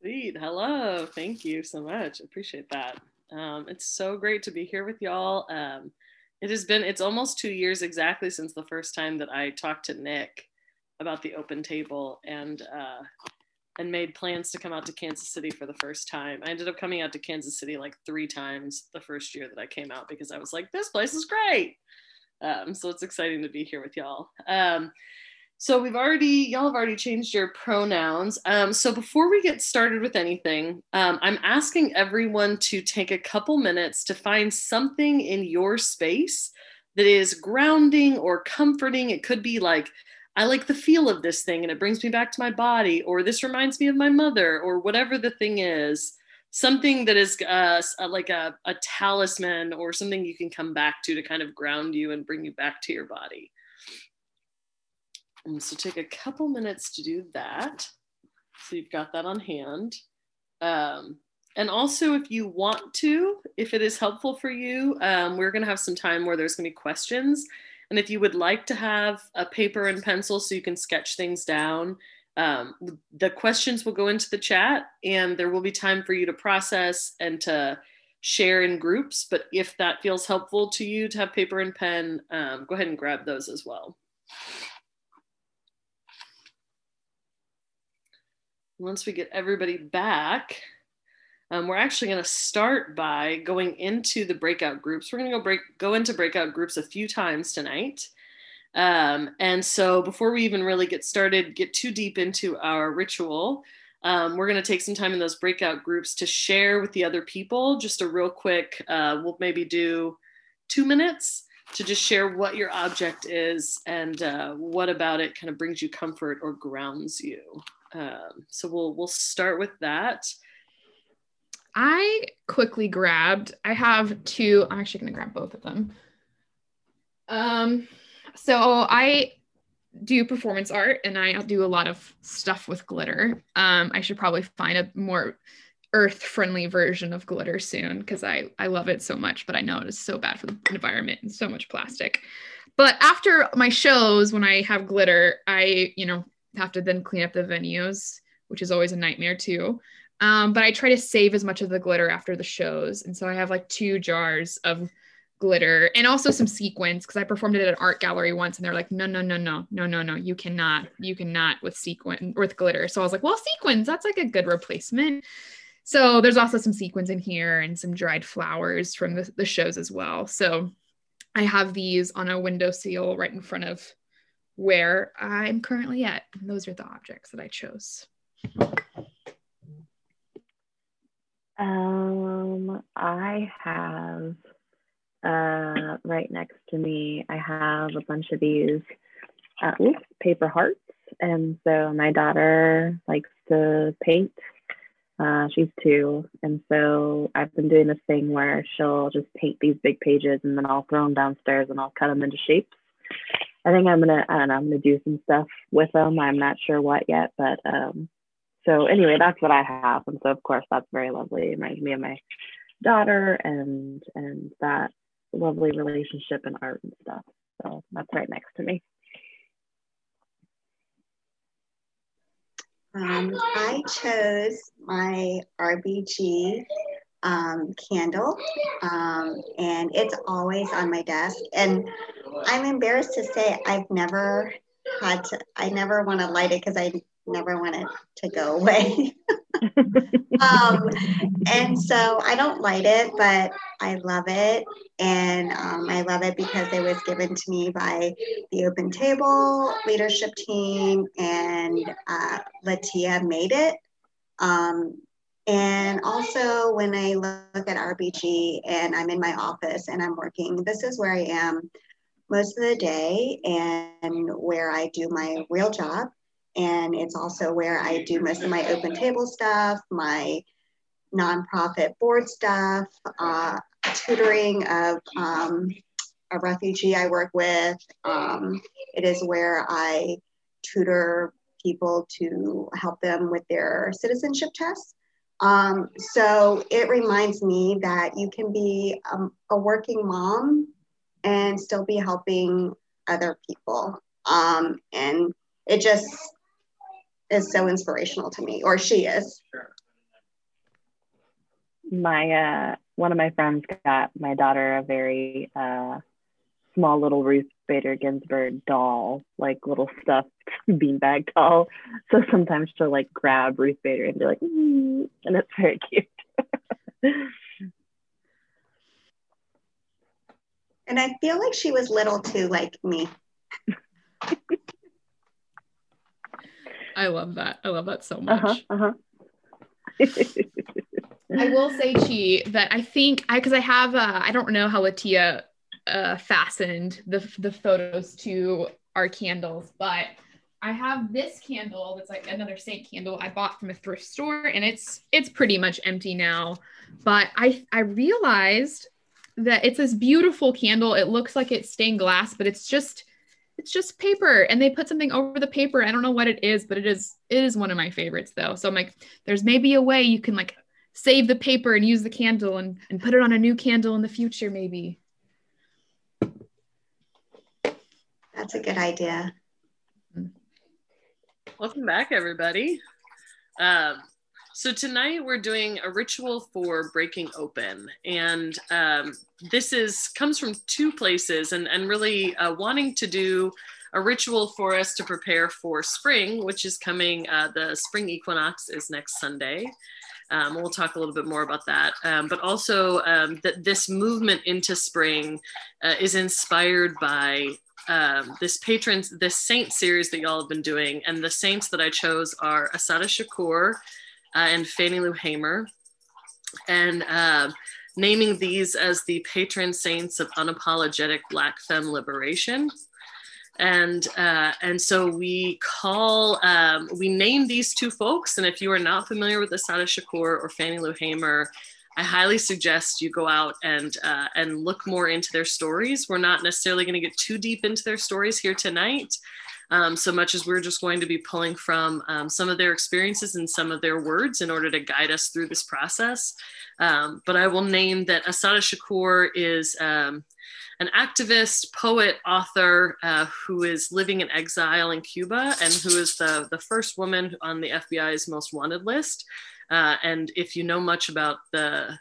Sweet. Hello. Thank you so much. Appreciate that. Um, it's so great to be here with y'all. Um, it has been, it's almost two years exactly since the first time that I talked to Nick about the open table and uh, and made plans to come out to Kansas City for the first time. I ended up coming out to Kansas City like three times the first year that I came out because I was like, this place is great. Um, so it's exciting to be here with y'all. Um, so we've already, y'all have already changed your pronouns. Um, so before we get started with anything, um, I'm asking everyone to take a couple minutes to find something in your space that is grounding or comforting. It could be like, I like the feel of this thing and it brings me back to my body, or this reminds me of my mother, or whatever the thing is. Something that is uh, like a, a talisman or something you can come back to to kind of ground you and bring you back to your body. And so take a couple minutes to do that. So you've got that on hand. Um, and also, if you want to, if it is helpful for you, um, we're going to have some time where there's going to be questions. And if you would like to have a paper and pencil so you can sketch things down, um, the questions will go into the chat and there will be time for you to process and to share in groups. But if that feels helpful to you to have paper and pen, um, go ahead and grab those as well. Once we get everybody back, um, we're actually going to start by going into the breakout groups. We're going to go break go into breakout groups a few times tonight. Um, and so before we even really get started, get too deep into our ritual, um, we're going to take some time in those breakout groups to share with the other people. Just a real quick, uh, we'll maybe do two minutes to just share what your object is and uh, what about it kind of brings you comfort or grounds you. Um, so we'll we'll start with that. I quickly grabbed. I have two. I'm actually going to grab both of them. Um, so I do performance art and I do a lot of stuff with glitter. Um, I should probably find a more earth friendly version of glitter soon because I, I love it so much, but I know it is so bad for the environment and so much plastic. But after my shows, when I have glitter, I, you know, have to then clean up the venues, which is always a nightmare too. Um, but I try to save as much of the glitter after the shows. And so I have like two jars of glitter and also some sequins because I performed it at an art gallery once and they're like, no, no, no, no, no, no, no, you cannot, you cannot with sequin with glitter. So I was like, well, sequins, that's like a good replacement. So there's also some sequins in here and some dried flowers from the, the shows as well. So I have these on a window seal right in front of where I'm currently at. And those are the objects that I chose. Um, I have uh, right next to me, I have a bunch of these uh, oops, paper hearts. And so my daughter likes to paint. Uh, she's two. And so I've been doing this thing where she'll just paint these big pages and then I'll throw them downstairs and I'll cut them into shapes. I think I'm gonna, I don't know, I'm gonna do some stuff with them. I'm not sure what yet, but um, so anyway, that's what I have, and so of course that's very lovely. Reminds me of my daughter and and that lovely relationship and art and stuff. So that's right next to me. Um, I chose my RBG um, candle, um, and it's always on my desk. And I'm embarrassed to say I've never had to. I never want to light it because I never want it to go away. um, and so I don't light it, but I love it. And um, I love it because it was given to me by the Open Table leadership team, and uh, Latia made it. Um, and also, when I look at RBG and I'm in my office and I'm working, this is where I am most of the day and where I do my real job. And it's also where I do most of my open table stuff, my nonprofit board stuff, uh, tutoring of um, a refugee I work with. Um, it is where I tutor people to help them with their citizenship tests. Um, so it reminds me that you can be um, a working mom and still be helping other people. Um, and it just is so inspirational to me, or she is. my uh, one of my friends got my daughter a very uh, small little Bader Ginsburg doll, like little stuffed beanbag doll. So sometimes she'll like grab Ruth Bader and be like, mm, and it's very cute. and I feel like she was little too, like me. I love that. I love that so uh-huh, much. Uh-huh, uh-huh. I will say, Chi, that I think I because I have uh, I don't know how Latia uh, fastened the the photos to our candles, but I have this candle that's like another saint candle I bought from a thrift store, and it's it's pretty much empty now. But I I realized that it's this beautiful candle. It looks like it's stained glass, but it's just it's just paper and they put something over the paper i don't know what it is but it is it is one of my favorites though so i'm like there's maybe a way you can like save the paper and use the candle and, and put it on a new candle in the future maybe that's a good idea welcome back everybody um, so tonight we're doing a ritual for breaking open, and um, this is comes from two places, and and really uh, wanting to do a ritual for us to prepare for spring, which is coming. Uh, the spring equinox is next Sunday. Um, we'll talk a little bit more about that. Um, but also um, that this movement into spring uh, is inspired by um, this patrons, this saint series that y'all have been doing. And the saints that I chose are Assata Shakur, uh, and Fannie Lou Hamer, and uh, naming these as the patron saints of unapologetic Black femme liberation. And uh, and so we call um, we name these two folks. And if you are not familiar with Assata Shakur or Fannie Lou Hamer, I highly suggest you go out and uh, and look more into their stories. We're not necessarily going to get too deep into their stories here tonight, um, so much as we're just going to be pulling from um, some of their experiences and some of their words in order to guide us through this process. Um, but I will name that Assata Shakur is um, an activist, poet, author uh, who is living in exile in Cuba and who is the, the first woman on the FBI's most wanted list. Uh, and if you know much about the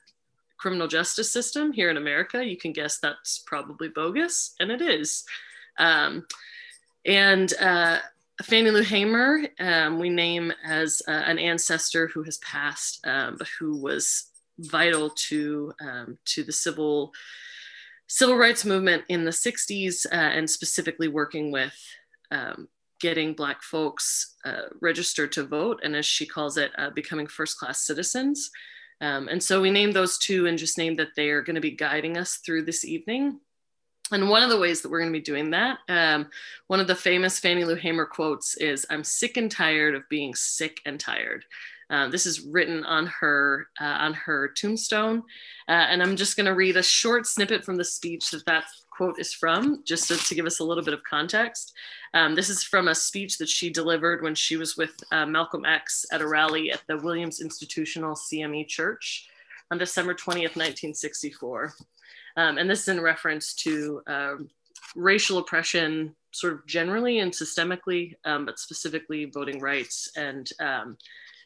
criminal justice system here in America, you can guess that's probably bogus, and it is. Um, and uh, Fannie Lou Hamer, um, we name as uh, an ancestor who has passed, um, but who was vital to um, to the civil civil rights movement in the 60s, uh, and specifically working with um, getting Black folks uh, registered to vote, and as she calls it, uh, becoming first class citizens. Um, and so we named those two and just named that they are going to be guiding us through this evening. And one of the ways that we're going to be doing that, um, one of the famous Fannie Lou Hamer quotes is, I'm sick and tired of being sick and tired. Uh, this is written on her uh, on her tombstone, uh, and I'm just going to read a short snippet from the speech that that quote is from, just to, to give us a little bit of context. Um, this is from a speech that she delivered when she was with uh, Malcolm X at a rally at the Williams Institutional CME Church on December 20th, 1964. Um, and this is in reference to um, racial oppression, sort of generally and systemically, um, but specifically voting rights and, um,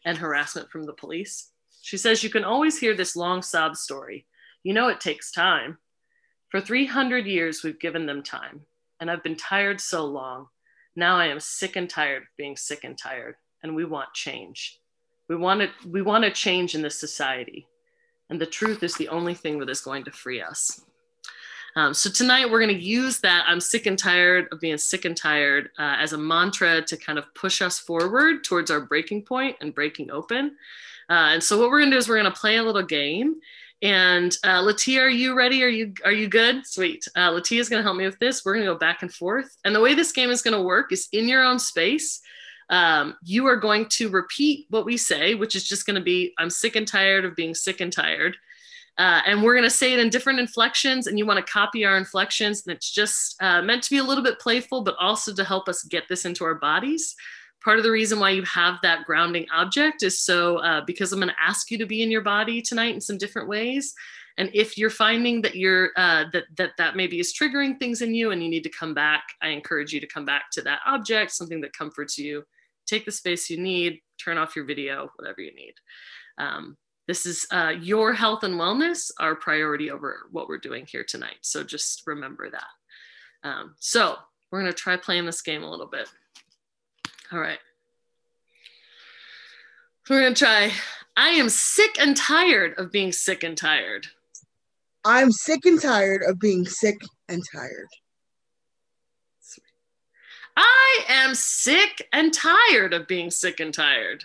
and harassment from the police. She says, You can always hear this long sob story. You know, it takes time. For 300 years, we've given them time, and I've been tired so long. Now I am sick and tired of being sick and tired, and we want change. We want, it, we want a change in this society. And the truth is the only thing that is going to free us. Um, so tonight we're going to use that I'm sick and tired of being sick and tired uh, as a mantra to kind of push us forward towards our breaking point and breaking open. Uh, and so what we're going to do is we're going to play a little game. And uh, Latia, are you ready? Are you are you good? Sweet. Uh, Latia is going to help me with this. We're going to go back and forth. And the way this game is going to work is in your own space um, you are going to repeat what we say, which is just going to be, I'm sick and tired of being sick and tired. Uh, and we're going to say it in different inflections, and you want to copy our inflections. And it's just uh, meant to be a little bit playful, but also to help us get this into our bodies. Part of the reason why you have that grounding object is so uh, because I'm going to ask you to be in your body tonight in some different ways. And if you're finding that you're uh, that that that maybe is triggering things in you, and you need to come back, I encourage you to come back to that object, something that comforts you. Take the space you need, turn off your video, whatever you need. Um, this is uh, your health and wellness our priority over what we're doing here tonight. So just remember that. Um, so we're going to try playing this game a little bit. All right. We're going to try. I am sick and tired of being sick and tired. I'm sick and tired of being sick and tired. I am sick and tired of being sick and tired.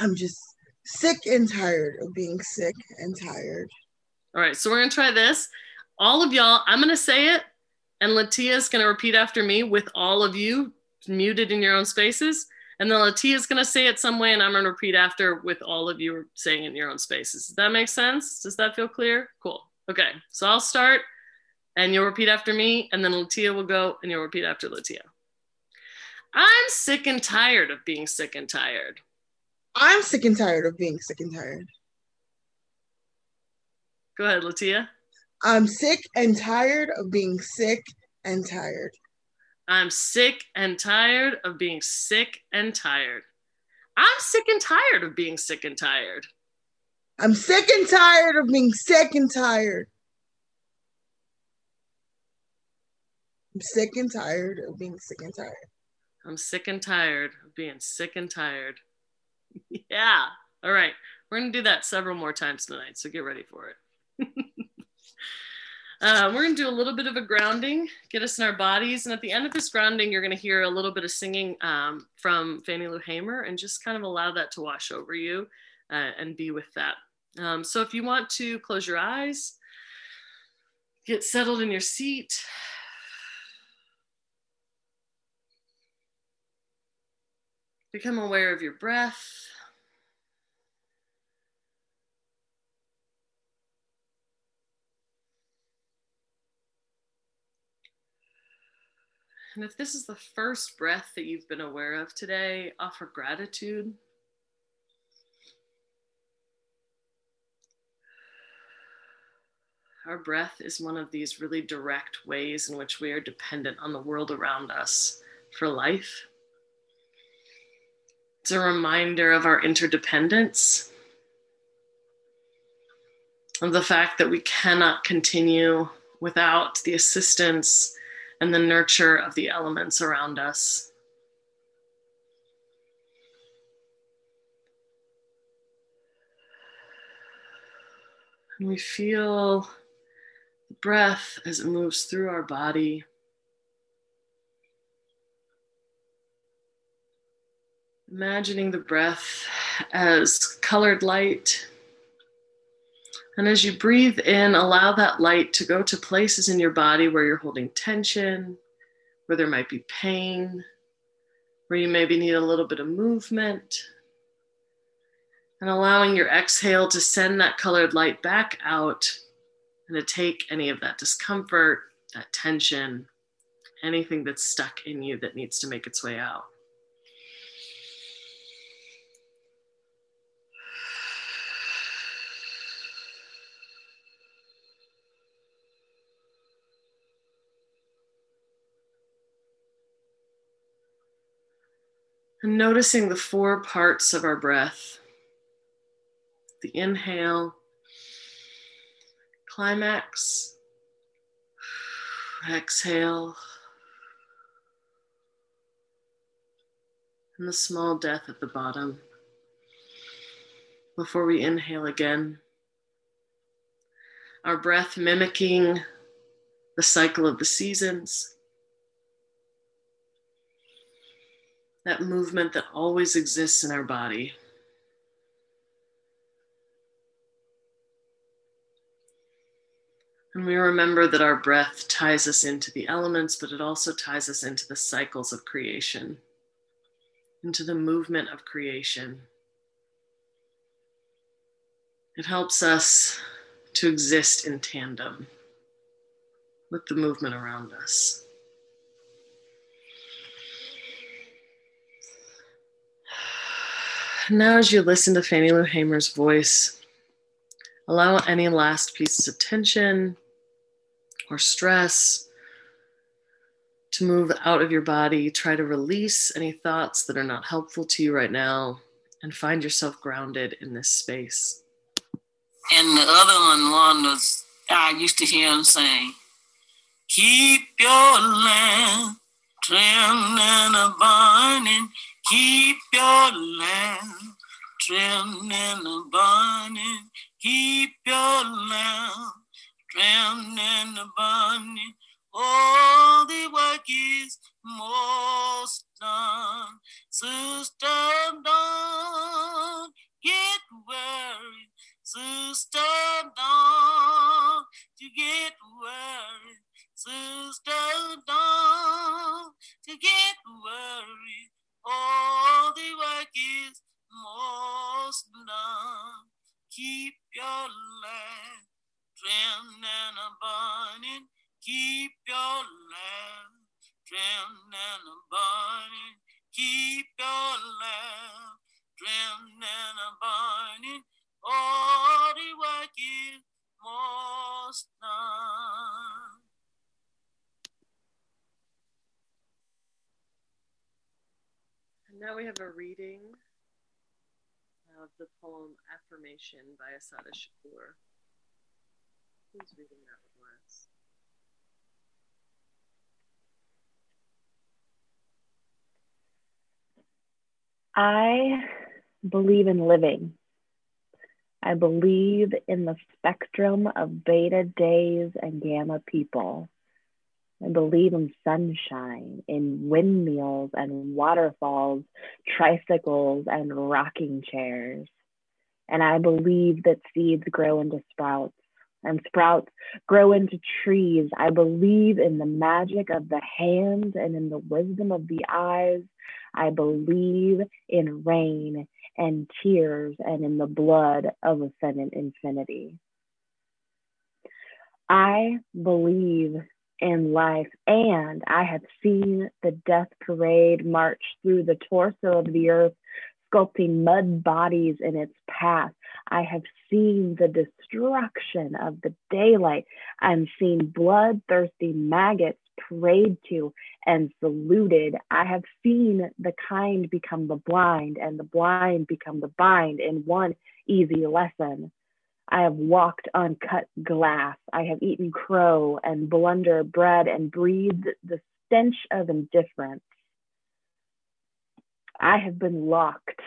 I'm just sick and tired of being sick and tired. All right, so we're gonna try this. All of y'all, I'm gonna say it, and Latia's gonna repeat after me with all of you muted in your own spaces. And then Latia's gonna say it some way, and I'm gonna repeat after with all of you saying it in your own spaces. Does that make sense? Does that feel clear? Cool. Okay, so I'll start, and you'll repeat after me, and then Latia will go, and you'll repeat after Latia. I'm sick and tired of being sick and tired. I'm sick and tired of being sick and tired. Go ahead, Latia. I'm sick and tired of being sick and tired. I'm sick and tired of being sick and tired. I'm sick and tired of being sick and tired. I'm sick and tired of being sick and tired. I'm sick and tired of being sick and tired. I'm sick and tired of being sick and tired. yeah. All right. We're going to do that several more times tonight. So get ready for it. uh, we're going to do a little bit of a grounding, get us in our bodies. And at the end of this grounding, you're going to hear a little bit of singing um, from Fannie Lou Hamer and just kind of allow that to wash over you uh, and be with that. Um, so if you want to close your eyes, get settled in your seat, Become aware of your breath. And if this is the first breath that you've been aware of today, offer gratitude. Our breath is one of these really direct ways in which we are dependent on the world around us for life. It's a reminder of our interdependence, of the fact that we cannot continue without the assistance and the nurture of the elements around us. And we feel the breath as it moves through our body. Imagining the breath as colored light. And as you breathe in, allow that light to go to places in your body where you're holding tension, where there might be pain, where you maybe need a little bit of movement. And allowing your exhale to send that colored light back out and to take any of that discomfort, that tension, anything that's stuck in you that needs to make its way out. And noticing the four parts of our breath the inhale, climax, exhale, and the small death at the bottom before we inhale again. Our breath mimicking the cycle of the seasons. That movement that always exists in our body. And we remember that our breath ties us into the elements, but it also ties us into the cycles of creation, into the movement of creation. It helps us to exist in tandem with the movement around us. Now as you listen to Fannie Lou Hamer's voice, allow any last pieces of tension or stress to move out of your body. Try to release any thoughts that are not helpful to you right now and find yourself grounded in this space. And the other one, was I used to hear him saying, Keep your lamp trimmed and burning, keep your lamp trimmed and burning, keep your lamp trimmed and burning. All the work is most done. Sister, don't get worried. Sister, don't you get worried. Sister, don't you get worried. All the work is most done. Keep your lamp trimmed and burning. Keep your lamp trimmed and burning. Keep your lamp trimmed and burning. All the work is most done. And now we have a reading of the poem Affirmation by Assata Shakur. Who's reading that for us? I believe in living. I believe in the spectrum of beta days and gamma people. I believe in sunshine, in windmills and waterfalls, tricycles and rocking chairs. And I believe that seeds grow into sprouts and sprouts grow into trees. I believe in the magic of the hands and in the wisdom of the eyes. I believe in rain and tears and in the blood of ascendant infinity. I believe in life, and I have seen the death parade march through the torso of the earth, sculpting mud bodies in its path. I have seen the destruction of the daylight. I'm seeing bloodthirsty maggots prayed to and saluted. I have seen the kind become the blind and the blind become the bind in one easy lesson. I have walked on cut glass. I have eaten crow and blunder bread and breathed the stench of indifference. I have been locked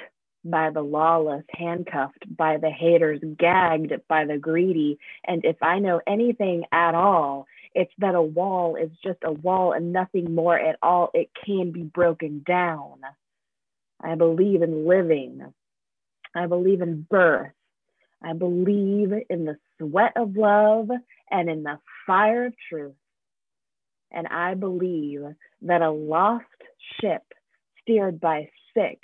by the lawless, handcuffed by the haters, gagged by the greedy. And if I know anything at all, it's that a wall is just a wall and nothing more at all. It can be broken down. I believe in living. I believe in birth. I believe in the sweat of love and in the fire of truth. And I believe that a lost ship steered by sick,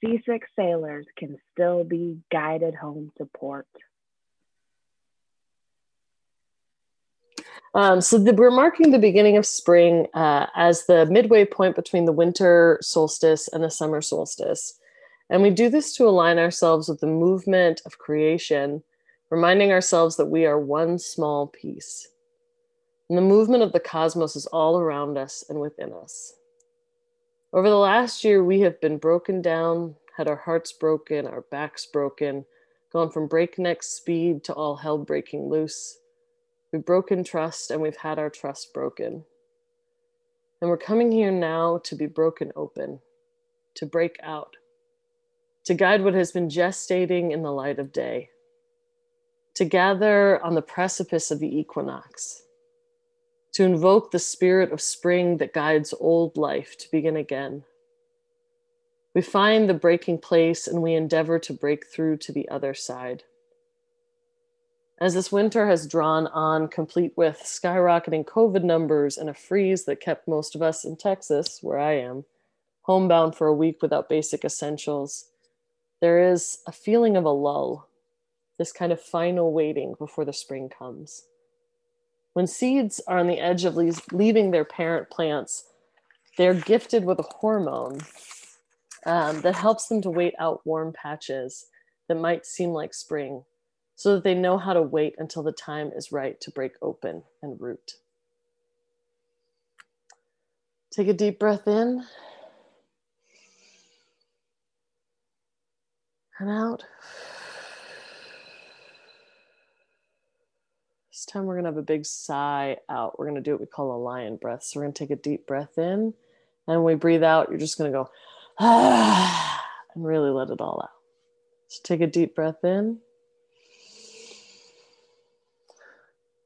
seasick sailors can still be guided home to port. Um, so the, we're marking the beginning of spring uh, as the midway point between the winter solstice and the summer solstice. And we do this to align ourselves with the movement of creation, reminding ourselves that we are one small piece. And the movement of the cosmos is all around us and within us. Over the last year, we have been broken down, had our hearts broken, our backs broken, gone from breakneck speed to all hell breaking loose. We've broken trust and we've had our trust broken. And we're coming here now to be broken open, to break out, to guide what has been gestating in the light of day, to gather on the precipice of the equinox, to invoke the spirit of spring that guides old life to begin again. We find the breaking place and we endeavor to break through to the other side. As this winter has drawn on, complete with skyrocketing COVID numbers and a freeze that kept most of us in Texas, where I am, homebound for a week without basic essentials, there is a feeling of a lull, this kind of final waiting before the spring comes. When seeds are on the edge of leaving their parent plants, they're gifted with a hormone um, that helps them to wait out warm patches that might seem like spring so that they know how to wait until the time is right to break open and root. Take a deep breath in and out. This time we're going to have a big sigh out. We're going to do what we call a lion breath. So we're going to take a deep breath in. And when we breathe out, you're just going to go, ah, and really let it all out. So take a deep breath in.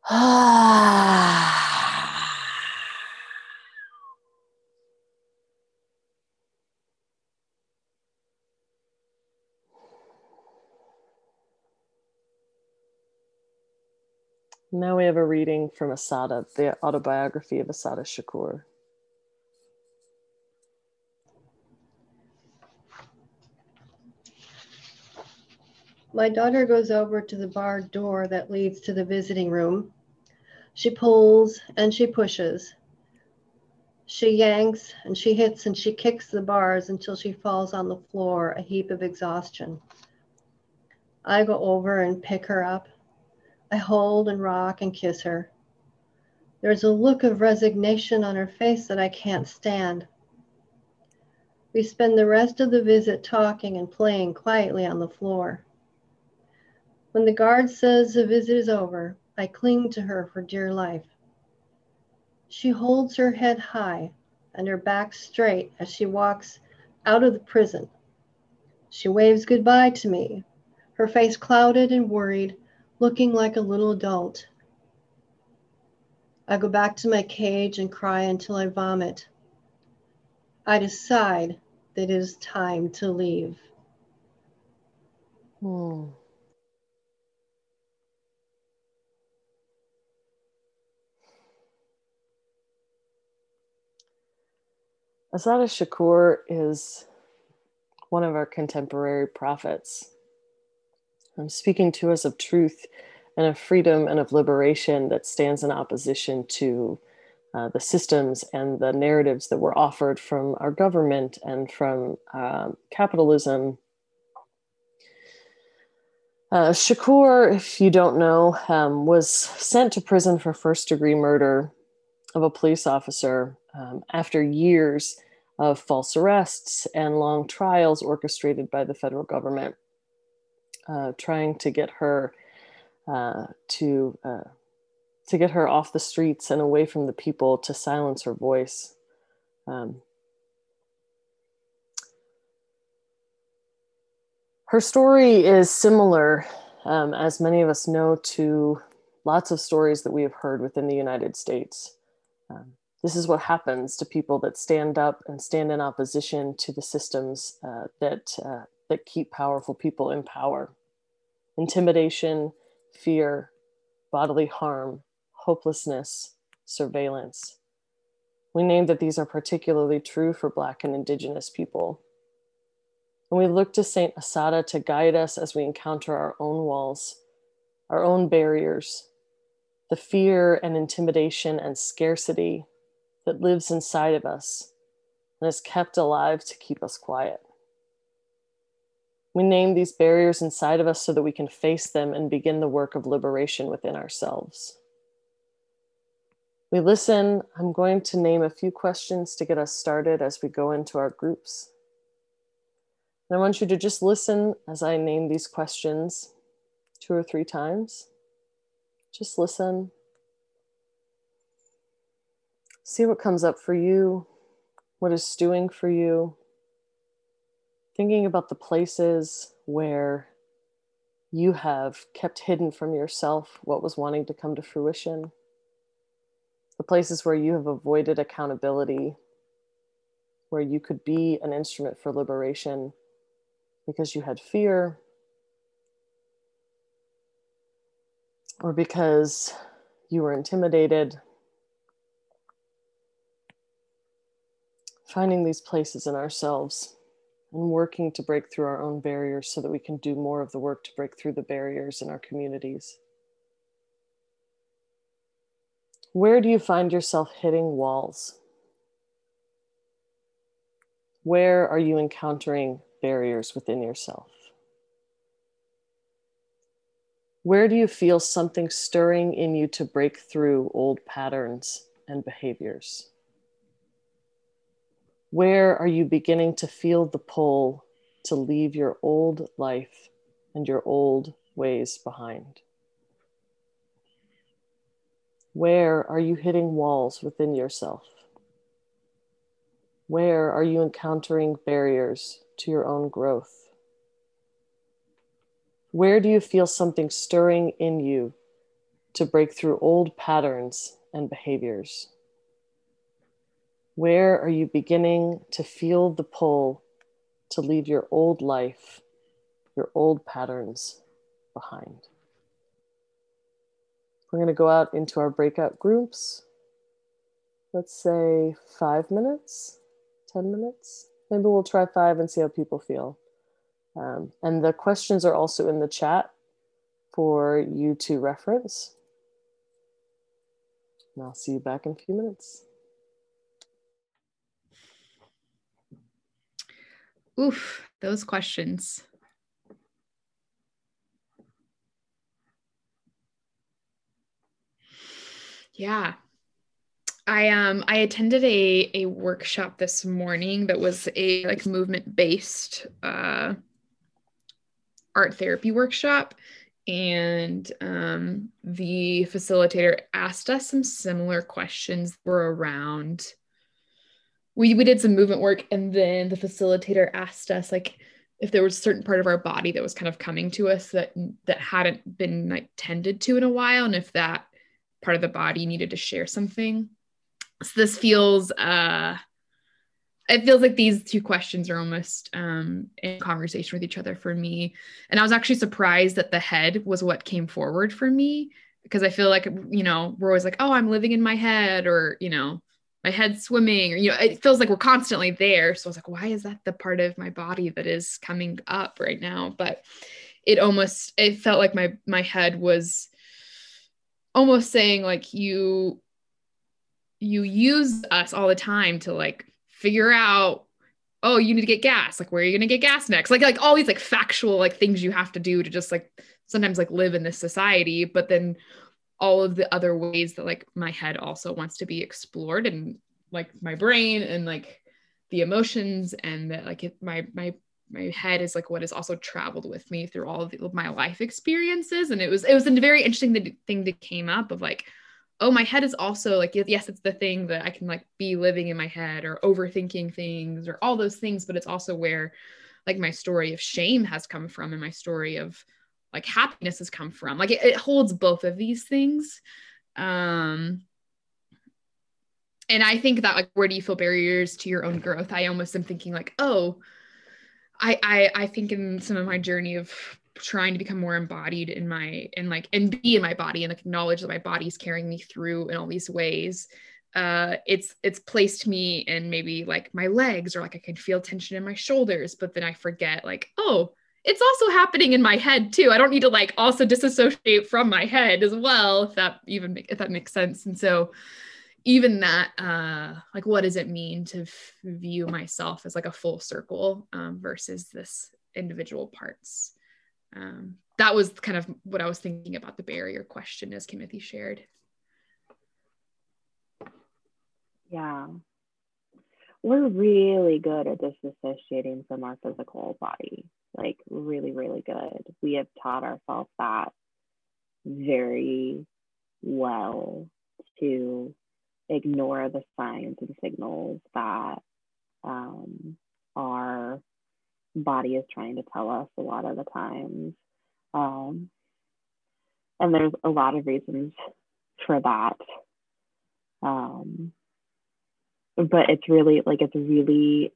Ah. Now we have a reading from Assata, the autobiography of Assata Shakur. My daughter goes over to the barred door that leads to the visiting room. She pulls and she pushes. She yanks and she hits and she kicks the bars until she falls on the floor, a heap of exhaustion. I go over and pick her up. I hold and rock and kiss her. There's a look of resignation on her face that I can't stand. We spend the rest of the visit talking and playing quietly on the floor. When the guard says the visit is over, I cling to her for dear life. She holds her head high and her back straight as she walks out of the prison. She waves goodbye to me, her face clouded and worried looking like a little adult. I go back to my cage and cry until I vomit. I decide that it is time to leave. Hmm. Assata Shakur is one of our contemporary prophets um, speaking to us of truth and of freedom and of liberation that stands in opposition to uh, the systems and the narratives that were offered from our government and from um, capitalism. Uh, Shakur, if you don't know, um, was sent to prison for first degree murder of a police officer um, after years of false arrests and long trials orchestrated by the federal government uh, trying to get her uh, to uh, to get her off the streets and away from the people to silence her voice. Um, her story is similar, um, as many of us know, to lots of stories that we have heard within the United States. Um, this is what happens to people that stand up and stand in opposition to the systems uh, that uh, that keep powerful people in power intimidation, fear, bodily harm, hopelessness, surveillance. We name that these are particularly true for Black and Indigenous people. And we look to Saint Assata to guide us as we encounter our own walls, our own barriers, the fear and intimidation and scarcity that lives inside of us and is kept alive to keep us quiet. We name these barriers inside of us so that we can face them and begin the work of liberation within ourselves. We listen. I'm going to name a few questions to get us started as we go into our groups. And I want you to just listen as I name these questions two or three times. Just listen. See what comes up for you, what is stewing for you thinking about the places where you have kept hidden from yourself what was wanting to come to fruition, the places where you have avoided accountability, where you could be an instrument for liberation because you had fear or because you were intimidated. Finding these places in ourselves and working to break through our own barriers so that we can do more of the work to break through the barriers in our communities. Where do you find yourself hitting walls? Where are you encountering barriers within yourself? Where do you feel something stirring in you to break through old patterns and behaviors? Where are you beginning to feel the pull to leave your old life and your old ways behind? Where are you hitting walls within yourself? Where are you encountering barriers to your own growth? Where do you feel something stirring in you to break through old patterns and behaviors? Where are you beginning to feel the pull to leave your old life, your old patterns behind? We're going to go out into our breakout groups. Let's say five minutes, 10 minutes. Maybe we'll try five and see how people feel. Um, and the questions are also in the chat for you to reference. And I'll see you back in a few minutes. Oof, those questions. Yeah. I um I attended a a workshop this morning that was a like movement based uh art therapy workshop and um the facilitator asked us some similar questions were around we we did some movement work and then the facilitator asked us like if there was a certain part of our body that was kind of coming to us that that hadn't been like tended to in a while and if that part of the body needed to share something. So this feels uh it feels like these two questions are almost um, in conversation with each other for me. And i was actually surprised that the head was what came forward for me because i feel like you know we're always like oh i'm living in my head or you know my head swimming or you know it feels like we're constantly there. So i was like why is that the part of my body that is coming up right now? But it almost it felt like my my head was almost saying like you you use us all the time to like figure out oh you need to get gas. Like where are you going to get gas next? Like like all these like factual like things you have to do to just like sometimes like live in this society. But then all of the other ways that like my head also wants to be explored and like my brain and like the emotions and that like it, my my my head is like what has also traveled with me through all of, the, of my life experiences. And it was it was a very interesting thing that came up of like oh my head is also like yes it's the thing that i can like be living in my head or overthinking things or all those things but it's also where like my story of shame has come from and my story of like happiness has come from. Like it, it holds both of these things. Um and i think that like where do you feel barriers to your own growth? I almost am thinking like oh I, I i think in some of my journey of trying to become more embodied in my and like and be in my body and like acknowledge that my body is carrying me through in all these ways uh it's it's placed me in maybe like my legs or like i can feel tension in my shoulders but then i forget like oh it's also happening in my head too. I don't need to like also disassociate from my head as well, if that even if that makes sense. And so even that, uh, like, what does it mean to view myself as like a full circle um, versus this individual parts? Um, that was kind of what I was thinking about the barrier question, as Kimmothy shared. Yeah. We're really good at disassociating from our physical body like really, really good. We have taught ourselves that very well to ignore the signs and signals that um, our body is trying to tell us a lot of the times. Um, and there's a lot of reasons for that. Um, but it's really like it's really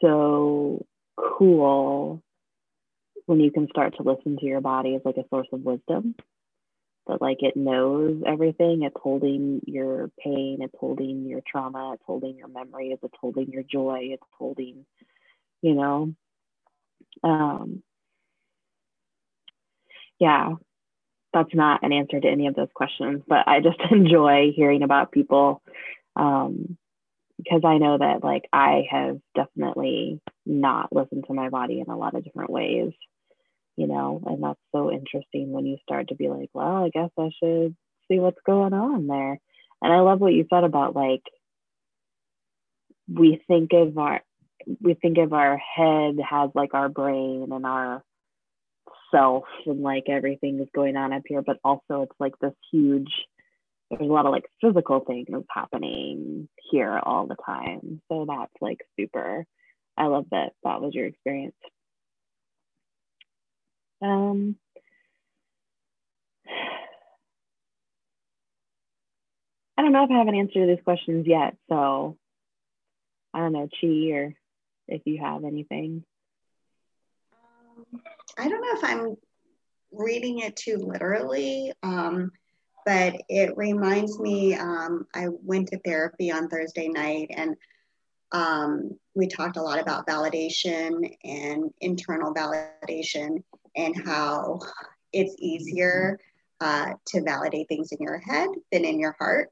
so cool when you can start to listen to your body as like a source of wisdom. That like it knows everything. It's holding your pain. It's holding your trauma. It's holding your memories it's holding your joy. It's holding you know? Um yeah. That's not an answer to any of those questions but i just enjoy hearing about people um because I know that like I have definitely not listened to my body in a lot of different ways, you know, and that's so interesting when you start to be like, well, I guess I should see what's going on there. And I love what you said about like we think of our we think of our head has like our brain and our self and like everything is going on up here, but also it's like this huge there's a lot of like physical things happening here all the time. So that's like super. I love that that was your experience. Um, I don't know if I have an answer to these questions yet. So I don't know, Chi, or if you have anything. Um, I don't know if I'm reading it too literally, um, but it reminds me. Um, I went to therapy on Thursday night, and um, we talked a lot about validation and internal validation, and how it's easier uh, to validate things in your head than in your heart.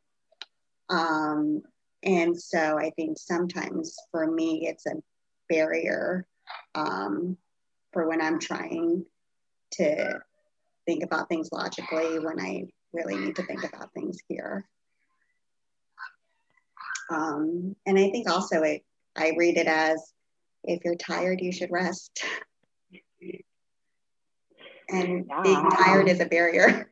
Um, and so I think sometimes for me, it's a barrier um, for when I'm trying to think about things logically when I really need to think about things here. Um, and I think also it, I read it as if you're tired, you should rest. and being tired is a barrier.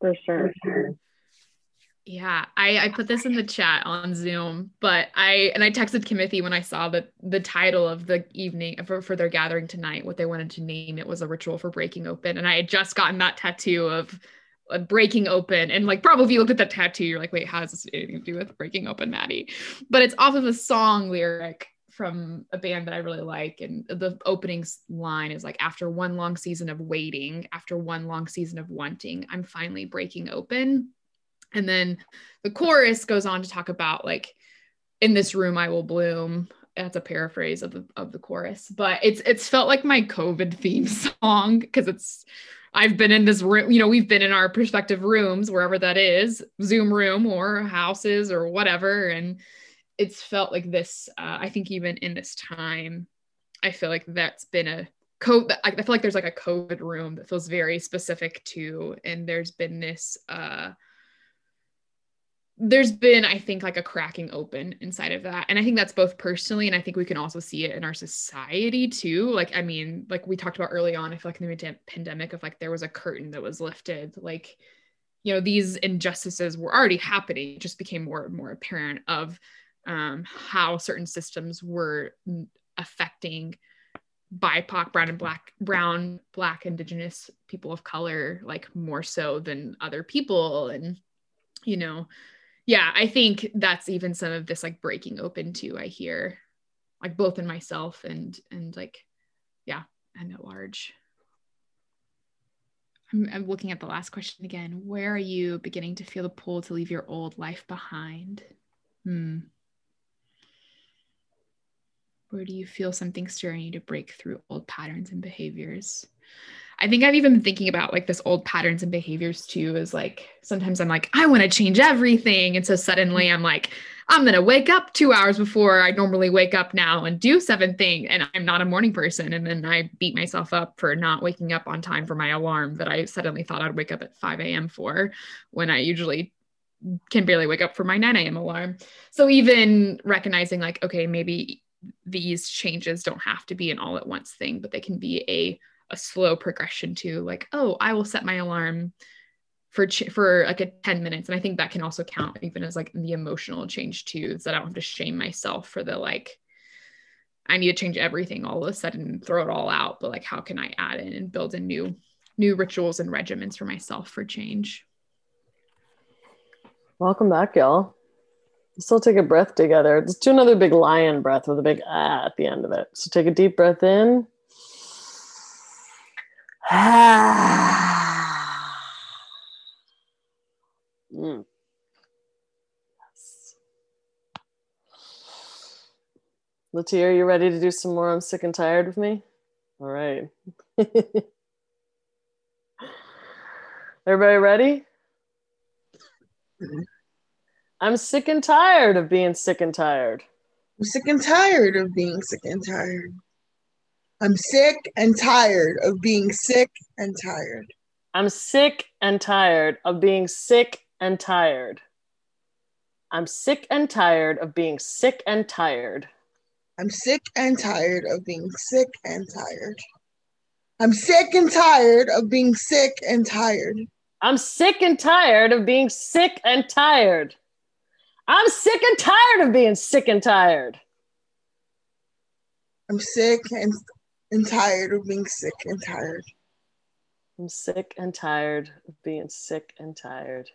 For sure. For sure. Yeah, I, I put this in the chat on Zoom, but I and I texted Kimmothy when I saw that the title of the evening for, for their gathering tonight, what they wanted to name it was a ritual for breaking open. And I had just gotten that tattoo of uh, breaking open. And like probably if you looked at that tattoo, you're like, wait, how does this anything to do with breaking open, Maddie? But it's off of a song lyric from a band that I really like. And the opening line is like, after one long season of waiting, after one long season of wanting, I'm finally breaking open and then the chorus goes on to talk about like, in this room I will bloom. That's a paraphrase of the of the chorus, but it's it's felt like my COVID theme song because it's I've been in this room, you know, we've been in our prospective rooms, wherever that is, Zoom room or houses or whatever. And it's felt like this. Uh, I think even in this time, I feel like that's been a COVID. I feel like there's like a COVID room that feels very specific to, and there's been this uh, there's been i think like a cracking open inside of that and i think that's both personally and i think we can also see it in our society too like i mean like we talked about early on i feel like in the pandemic of like there was a curtain that was lifted like you know these injustices were already happening it just became more and more apparent of um, how certain systems were affecting bipoc brown and black brown black indigenous people of color like more so than other people and you know yeah i think that's even some of this like breaking open too i hear like both in myself and and like yeah and at large. I'm, I'm looking at the last question again. Where are you beginning to feel the pull to leave your old life behind? Hmm. Where do you feel something stirring you to break through old patterns and behaviors I think I've even been thinking about like this old patterns and behaviors too. Is like sometimes I'm like, I want to change everything. And so suddenly I'm like, I'm going to wake up two hours before I normally wake up now and do seven things. And I'm not a morning person. And then I beat myself up for not waking up on time for my alarm that I suddenly thought I'd wake up at 5 a.m. for when I usually can barely wake up for my 9 a.m. alarm. So even recognizing like, okay, maybe these changes don't have to be an all at once thing, but they can be a a slow progression to like oh i will set my alarm for ch- for like a 10 minutes. And i think that can also count even as like the emotional change too so that i don't have to shame myself for the like i need to change everything all of a sudden throw it all out. But like how can i add in and build in new new rituals and regimens for myself for change? Welcome back y'all. Still take a breath together. Let's do another big lion breath with a big ah at the end of it. So take a deep breath in mm. Yes. Latia, are you ready to do some more I'm sick and tired of me? All right. Everybody ready? I'm sick and tired of being sick and tired. I'm sick and tired of being sick and tired. I'm sick and tired of being sick and tired. I'm sick and tired of being sick and tired. I'm sick and tired of being sick and tired. I'm sick and tired of being sick and tired. I'm sick and tired of being sick and tired. I'm sick and tired of being sick and tired. I'm sick and tired of being sick and tired. I'm sick and, and tired of being sick and tired. I'm sick and tired of being sick and tired.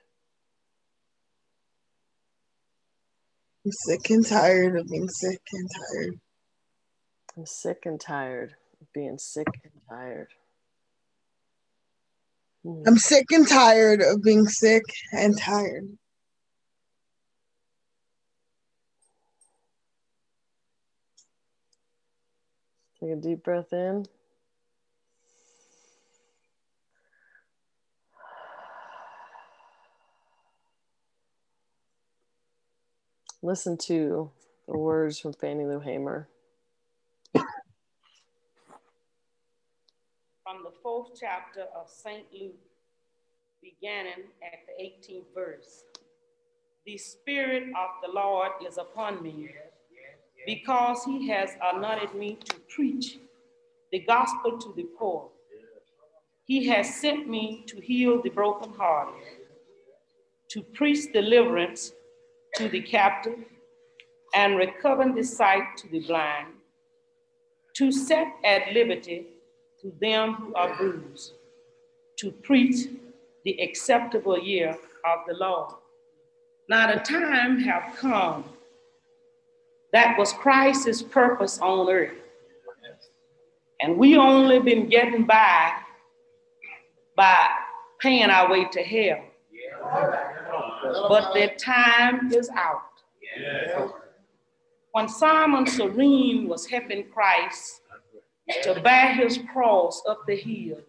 I'm sick and tired of being sick and tired. I'm sick and tired of being sick and tired. Hmm. I'm sick and tired of being sick and tired. Take a deep breath in. Listen to the words from Fannie Lou Hamer. From the fourth chapter of St. Luke, beginning at the 18th verse. The Spirit of the Lord is upon me, because he has anointed me to preach the gospel to the poor. He has sent me to heal the brokenhearted, to preach deliverance to the captive and recover the sight to the blind, to set at liberty to them who are bruised, to preach the acceptable year of the Lord. Now the time have come that was Christ's purpose on earth. And we only been getting by by paying our way to hell but the time is out. When Simon Cyrene was helping Christ to bear his cross up the hill,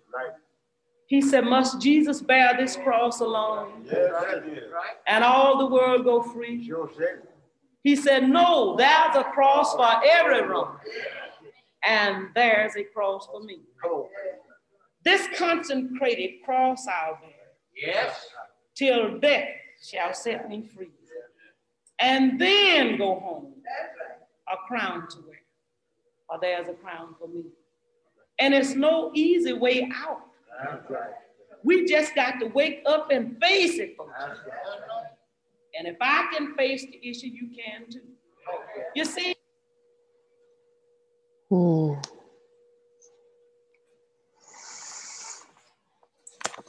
he said, Must Jesus bear this cross alone? And all the world go free? He said, No, there's a cross for everyone. And there's a cross for me. This consecrated cross I'll bear. Yes. Till death shall set me free. And then go home, a crown to wear, or there's a crown for me. And it's no easy way out. We just got to wake up and face it, folks. And if I can face the issue, you can too. You see? Hmm.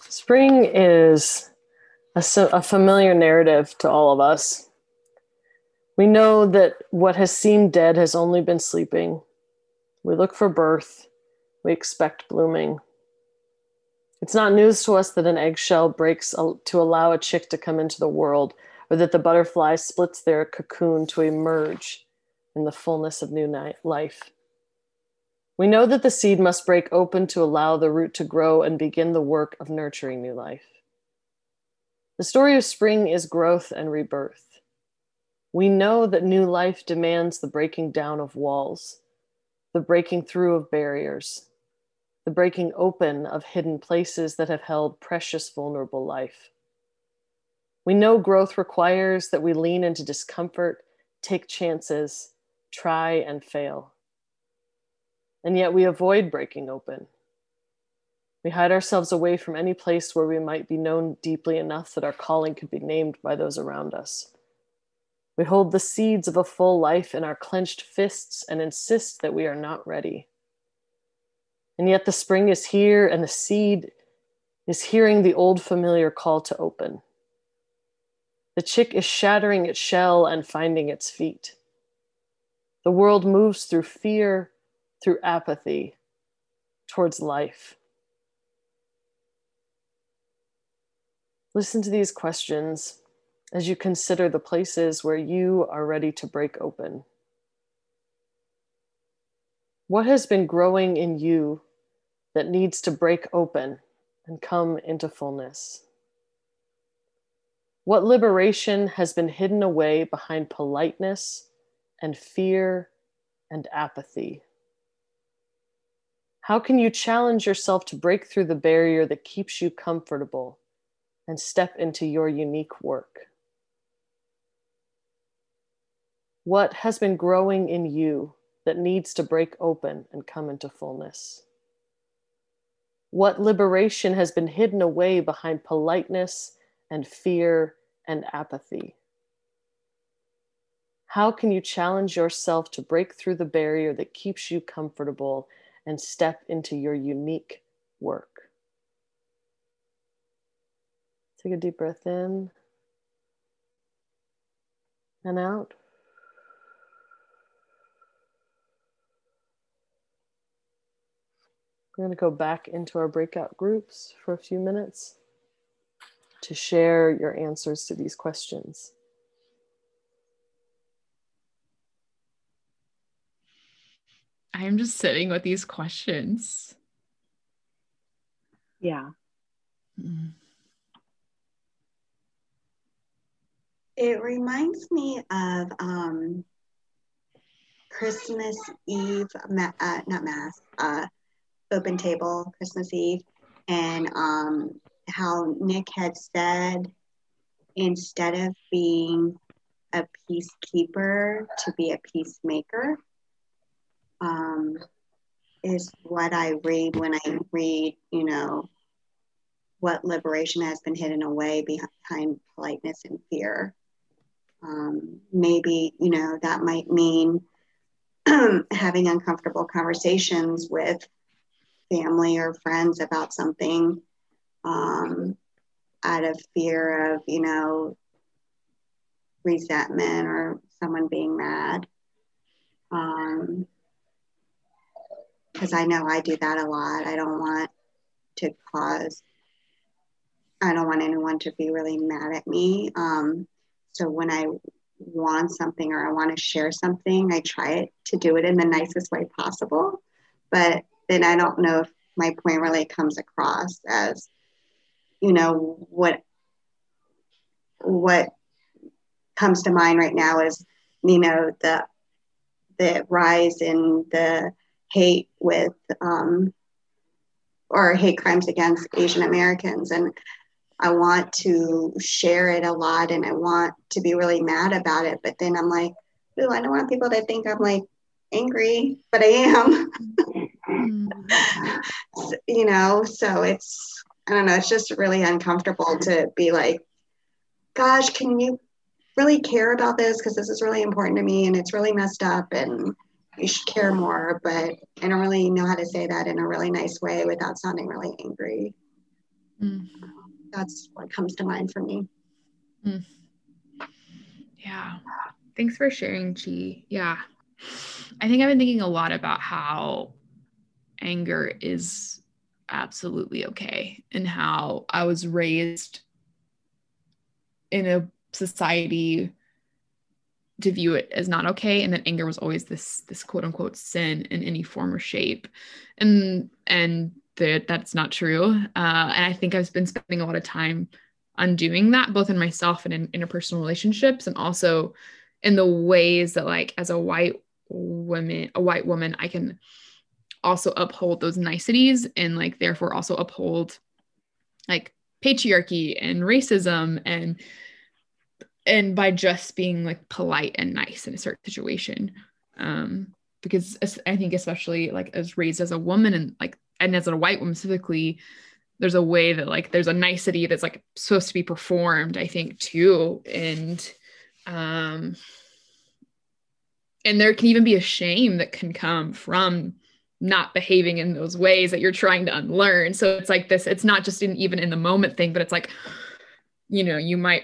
Spring is a, a familiar narrative to all of us. We know that what has seemed dead has only been sleeping. We look for birth. We expect blooming. It's not news to us that an eggshell breaks to allow a chick to come into the world, or that the butterfly splits their cocoon to emerge in the fullness of new life. We know that the seed must break open to allow the root to grow and begin the work of nurturing new life. The story of spring is growth and rebirth. We know that new life demands the breaking down of walls, the breaking through of barriers, the breaking open of hidden places that have held precious, vulnerable life. We know growth requires that we lean into discomfort, take chances, try and fail. And yet we avoid breaking open. We hide ourselves away from any place where we might be known deeply enough that our calling could be named by those around us. We hold the seeds of a full life in our clenched fists and insist that we are not ready. And yet the spring is here and the seed is hearing the old familiar call to open. The chick is shattering its shell and finding its feet. The world moves through fear, through apathy, towards life. Listen to these questions as you consider the places where you are ready to break open. What has been growing in you that needs to break open and come into fullness? What liberation has been hidden away behind politeness and fear and apathy? How can you challenge yourself to break through the barrier that keeps you comfortable and step into your unique work. What has been growing in you that needs to break open and come into fullness? What liberation has been hidden away behind politeness and fear and apathy? How can you challenge yourself to break through the barrier that keeps you comfortable and step into your unique work? Take a deep breath in and out. We're going to go back into our breakout groups for a few minutes to share your answers to these questions. I'm just sitting with these questions. Yeah. Mm. It reminds me of um, Christmas Eve, ma- uh, not Mass, uh, open table Christmas Eve, and um, how Nick had said instead of being a peacekeeper to be a peacemaker um, is what I read when I read, you know, what liberation has been hidden away behind politeness and fear. Um, maybe, you know, that might mean having uncomfortable conversations with family or friends about something um, out of fear of, you know, resentment or someone being mad. Um, because I know I do that a lot. I don't want to cause, I don't want anyone to be really mad at me. Um, so when I want something or I want to share something, I try to do it in the nicest way possible. But then I don't know if my point really comes across as, you know, what what comes to mind right now is, you know, the the rise in the hate with um, or hate crimes against Asian Americans. And I want to share it a lot and I want to be really mad about it. But then I'm like, ooh, I don't want people to think I'm like angry, but I am. so, you know, so it's, I don't know, it's just really uncomfortable to be like, gosh, can you really care about this? Because this is really important to me and it's really messed up and you should care more. But I don't really know how to say that in a really nice way without sounding really angry. Mm. That's what comes to mind for me. Mm. Yeah. Thanks for sharing, Chi. Yeah. I think I've been thinking a lot about how anger is absolutely okay and how I was raised in a society to view it as not okay and that anger was always this this quote unquote sin in any form or shape. And and that that's not true. Uh, and i think i've been spending a lot of time undoing that both in myself and in interpersonal relationships and also in the ways that like as a white woman a white woman i can also uphold those niceties and like therefore also uphold like patriarchy and racism and and by just being like polite and nice in a certain situation. Um because i think especially like as raised as a woman and like and as a white woman specifically there's a way that like there's a nicety that's like supposed to be performed i think too. And um and there can even be a shame that can come from not behaving in those ways that you're trying to unlearn. So it's like this it's not just in even in the moment thing but it's like you know you might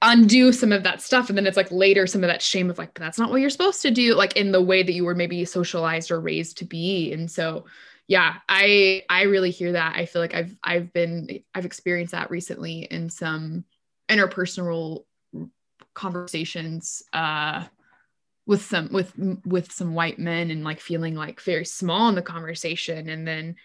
undo some of that stuff. And then it's like later some of that shame of like that's not what you're supposed to do like in the way that you were maybe socialized or raised to be. And so yeah i i really hear that. I feel like i've i've been i've experienced that recently in some interpersonal conversations uh with some with with some white men and like feeling like very small in the conversation. And then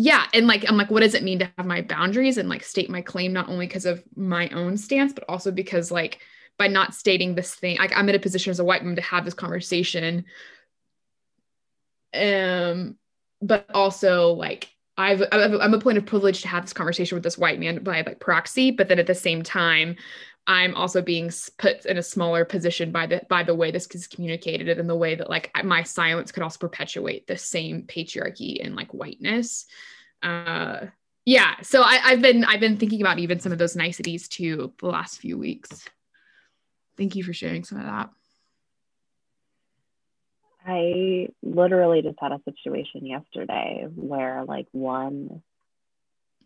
yeah and like i'm like what does it mean to have my boundaries and like state my claim not only because of my own stance but also because like by not stating this thing like i'm in a position as a white woman to have this conversation. Um but also like I've, I'm a point of privilege to have this conversation with this white man by like proxy, but then at the same time, I'm also being put in a smaller position by the by the way this is communicated and the way that like my silence could also perpetuate the same patriarchy and like whiteness. Uh, yeah, so I, I've been I've been thinking about even some of those niceties too the last few weeks. Thank you for sharing some of that. I literally just had a situation yesterday where like one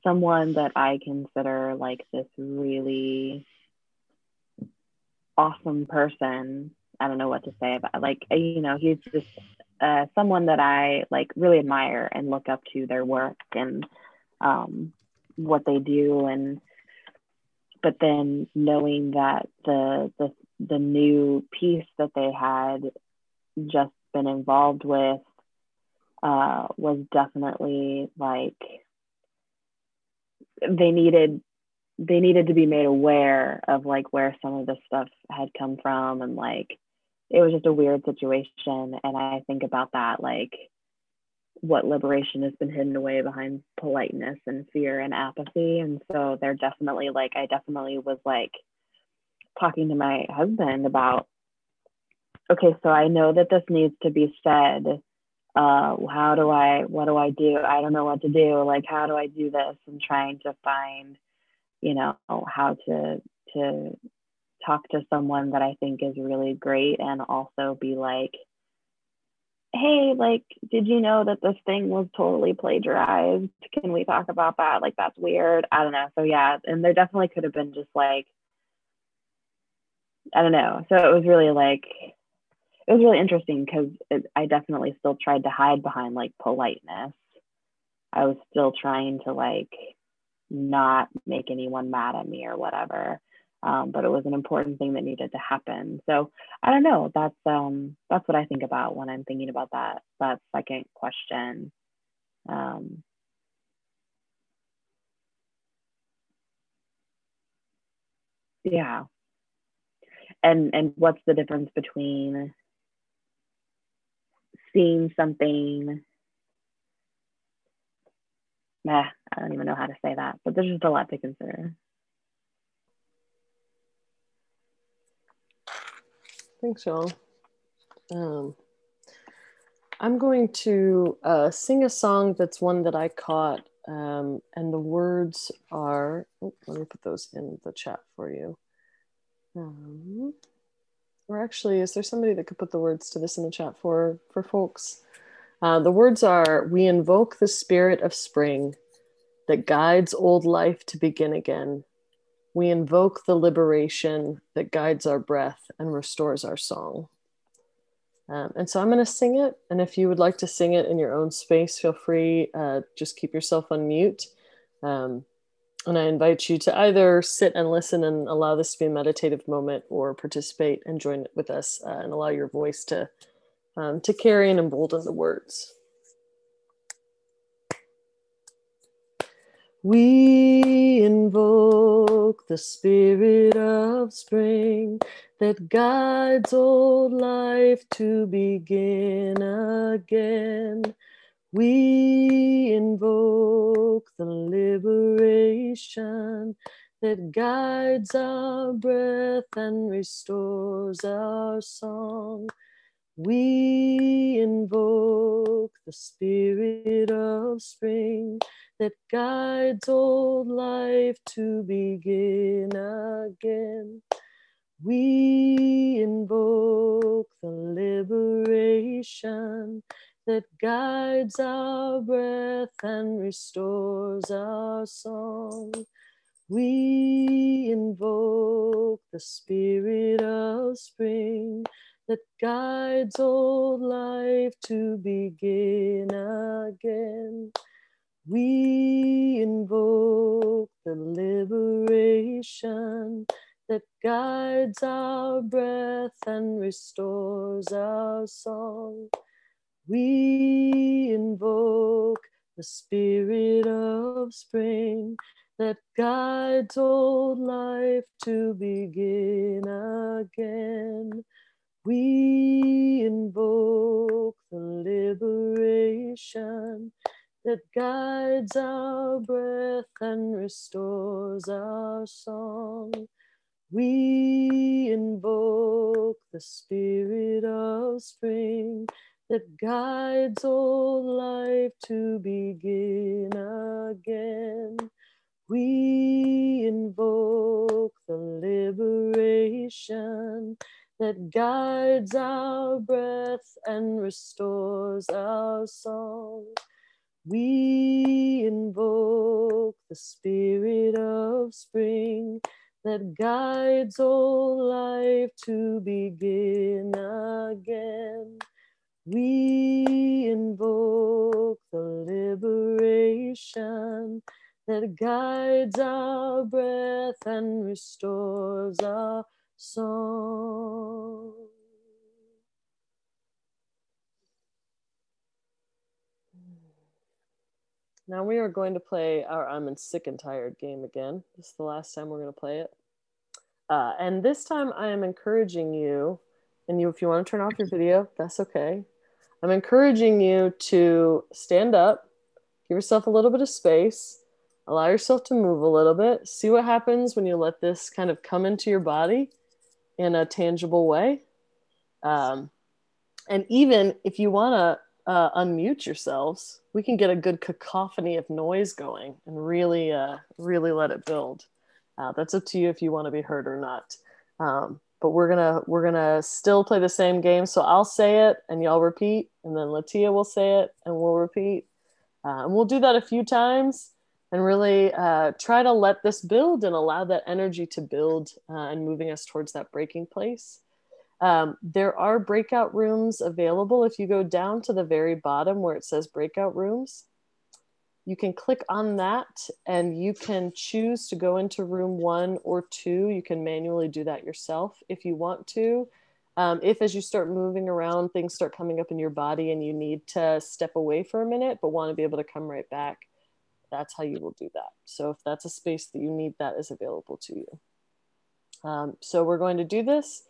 someone that I consider like this really awesome person. I don't know what to say about like you know he's just uh, someone that I like really admire and look up to their work and um, what they do and but then knowing that the the the new piece that they had just been involved with uh, was definitely like they needed they needed to be made aware of like where some of this stuff had come from and like it was just a weird situation and i think about that like what liberation has been hidden away behind politeness and fear and apathy and so they're definitely like i definitely was like talking to my husband about okay, so I know that this needs to be said. Uh, how do I, what do I do? I don't know what to do. Like, how do I do this? And trying to find, you know, how to, to talk to someone that I think is really great and also be like, hey, like, did you know that this thing was totally plagiarized? Can we talk about that? Like, that's weird. I don't know. So, yeah. And there definitely could have been just like, I don't know. So it was really like, it was really interesting because I definitely still tried to hide behind like politeness. I was still trying to like not make anyone mad at me or whatever. Um, but it was an important thing that needed to happen. So I don't know. That's um, that's what I think about when I'm thinking about that that second question. Um, yeah. And and what's the difference between seeing something nah, I don't even know how to say that, but there's just a lot to consider. Thanks, y'all. Um, I'm going to uh, sing a song that's one that I caught, um, and the words are. Oh, let me put those in the chat for you. Um, or actually, is there somebody that could put the words to this in the chat for for folks? Uh, the words are: We invoke the spirit of spring that guides old life to begin again. We invoke the liberation that guides our breath and restores our song. Um, and so I'm going to sing it. And if you would like to sing it in your own space, feel free. Uh, just keep yourself on mute. Um, and I invite you to either sit and listen and allow this to be a meditative moment or participate and join with us uh, and allow your voice to, um, to carry and embolden the words. We invoke the spirit of spring that guides old life to begin again. We invoke the liberation that guides our breath and restores our song. We invoke the spirit of spring that guides old life to begin again. We invoke the liberation that guides our breath and restores our song. We invoke the spirit of spring that guides old life to begin again. We invoke the liberation that guides our breath and restores our song. We invoke the spirit of spring that guides old life to begin again. We invoke the liberation that guides our breath and restores our song. We invoke the spirit of spring that guides old life to begin again. We invoke the liberation that guides our breath and restores our song. We invoke the spirit of spring that guides all life to begin again. We invoke the liberation that guides our breath and restores our song. Now we are going to play our I'm in sick and tired game again. This is the last time we're going to play it. Uh, and this time I am encouraging you, and you, if you want to turn off your video, that's okay. I'm encouraging you to stand up, give yourself a little bit of space, allow yourself to move a little bit, see what happens when you let this kind of come into your body in a tangible way. Um, and even if you want to uh, unmute yourselves, we can get a good cacophony of noise going and really, uh, really let it build. Uh, that's up to you if you want to be heard or not. Um, but we're gonna we're gonna still play the same game. So I'll say it and y'all repeat, and then Latia will say it and we'll repeat, uh, and we'll do that a few times and really uh, try to let this build and allow that energy to build uh, and moving us towards that breaking place. Um, there are breakout rooms available. If you go down to the very bottom where it says breakout rooms, you can click on that and you can choose to go into room one or two. You can manually do that yourself if you want to. Um, if as you start moving around, things start coming up in your body and you need to step away for a minute, but want to be able to come right back, that's how you will do that. So if that's a space that you need, that is available to you. Um, so we're going to do this.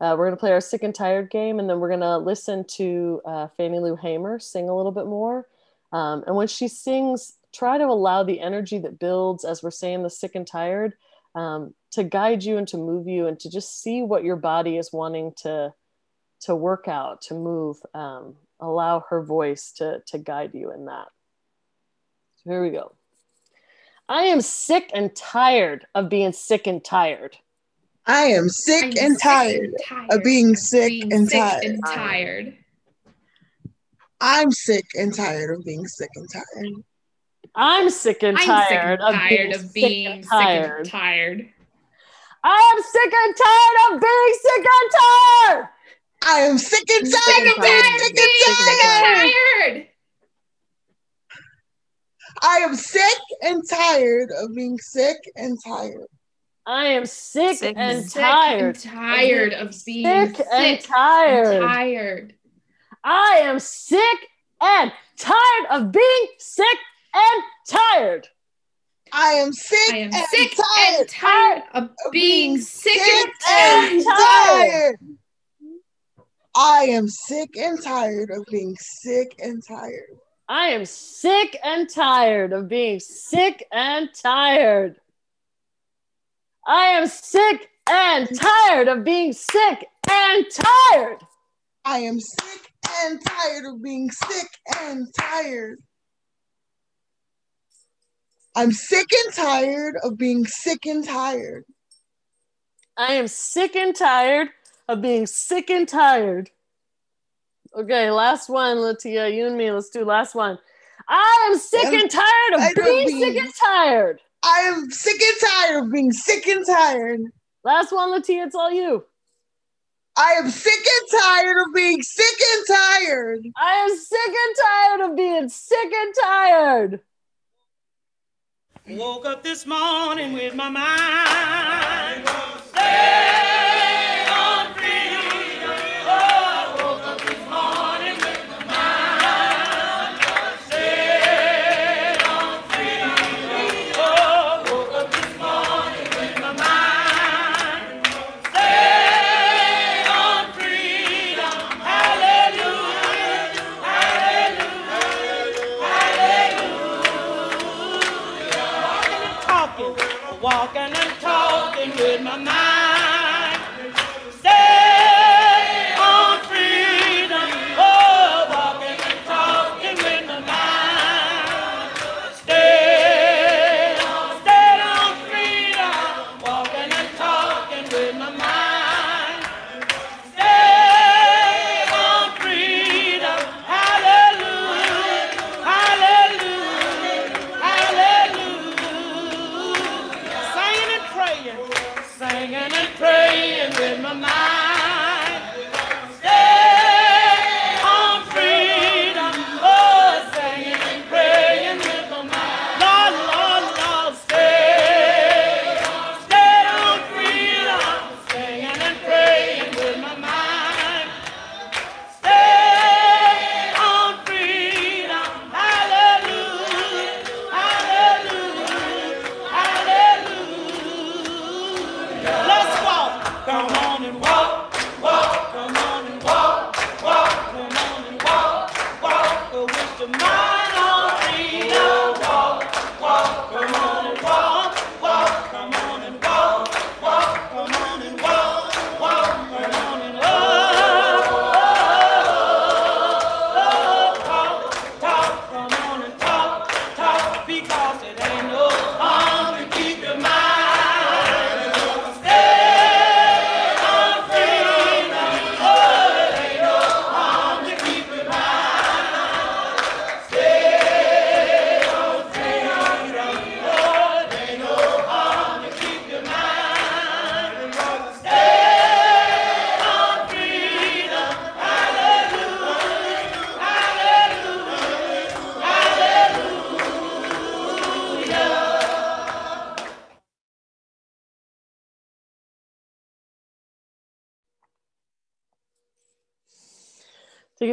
Uh, we're going to play our sick and tired game, and then we're going to listen to uh, Fannie Lou Hamer sing a little bit more. Um, and when she sings, try to allow the energy that builds as we're saying the sick and tired um, to guide you and to move you and to just see what your body is wanting to to work out, to move. Um, allow her voice to to guide you in that. So here we go. I am sick and tired of being sick and tired. I am sick, I'm and, sick tired and tired of being sick being and sick tired. and tired. I'm sick and tired of being sick and tired. I'm sick and I'm tired, sick and of tired being, of sick being and sick tired. and tired. I am sick and tired of being sick and tired. I am sick and tired of being sick and sick tired. And tired. I am sick and tired of being sick and tired. I am sick, Sick and and tired. And tired of being sick sick and tired. and tired. I am sick and tired of being sick and tired. I am sick, I am and sick tired and tired of being sick and tired. and tired. I am sick and tired of being sick and tired. I am sick and tired of being sick and tired. I am sick and tired of being sick and tired. I am sick and tired of being sick and tired. I'm sick and tired of being sick and tired. I am sick and tired of being sick and tired. Okay, last one, Latia. You and me, let's do last one. I am sick I'm and tired of tired of being being- sick and tired. I am sick and tired of being sick and tired. Last one, Latia, it's all you. I am sick and tired of being sick and tired. I am sick and tired of being sick and tired. Woke up this morning with my mind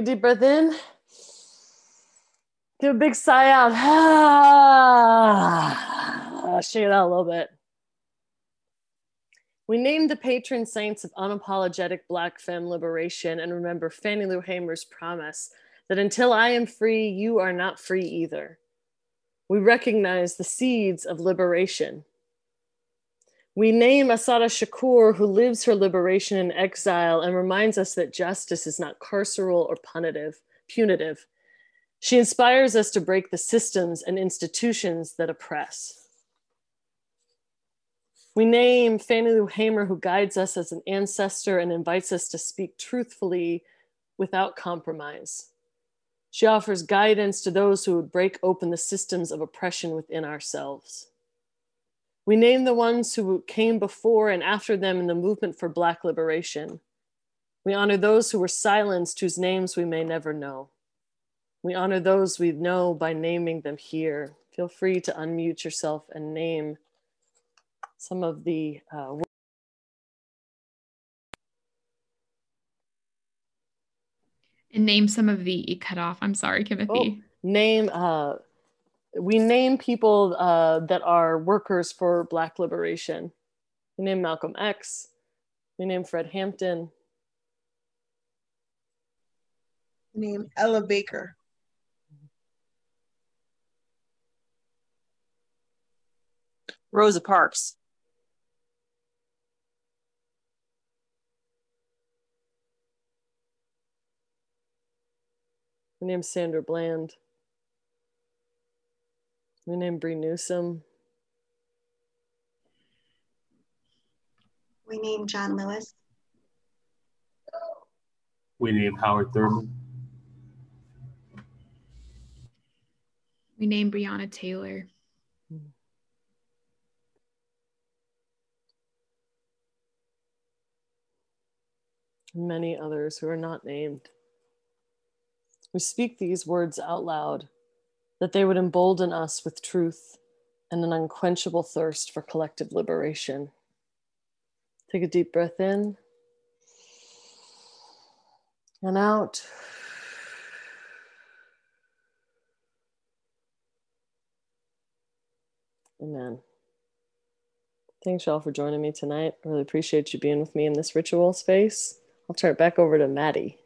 deep breath in. Give a big sigh out. Shake it out a little bit. We named the patron saints of unapologetic Black femme liberation and remember Fannie Lou Hamer's promise that until I am free, you are not free either. We recognize the seeds of liberation. We name Assata Shakur, who lives her liberation in exile and reminds us that justice is not carceral or punitive, punitive. She inspires us to break the systems and institutions that oppress. We name Fannie Lou Hamer, who guides us as an ancestor and invites us to speak truthfully without compromise. She offers guidance to those who would break open the systems of oppression within ourselves. We name the ones who came before and after them in the movement for Black liberation. We honor those who were silenced, whose names we may never know. We honor those we know by naming them here. Feel free to unmute yourself and name some of the uh, and name some of the cut off. I'm sorry, Timothy. Oh, name uh, we name people uh, that are workers for Black liberation. We name Malcolm X. We name Fred Hampton. We name Ella Baker. Rosa Parks. We name Sandra Bland. We name Bree Newsom. We name John Lewis. We name Howard Thurman. We name Breonna Taylor. Many others who are not named. We speak these words out loud that they would embolden us with truth and an unquenchable thirst for collective liberation. Take a deep breath in and out. Amen. Thanks, y'all, for joining me tonight. I really appreciate you being with me in this ritual space. I'll turn it back over to Maddie.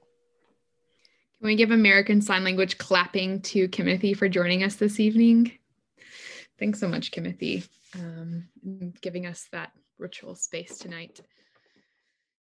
Can we give American Sign Language clapping to Kimmothy for joining us this evening? Thanks so much, Kimmothy, um, giving us that ritual space tonight.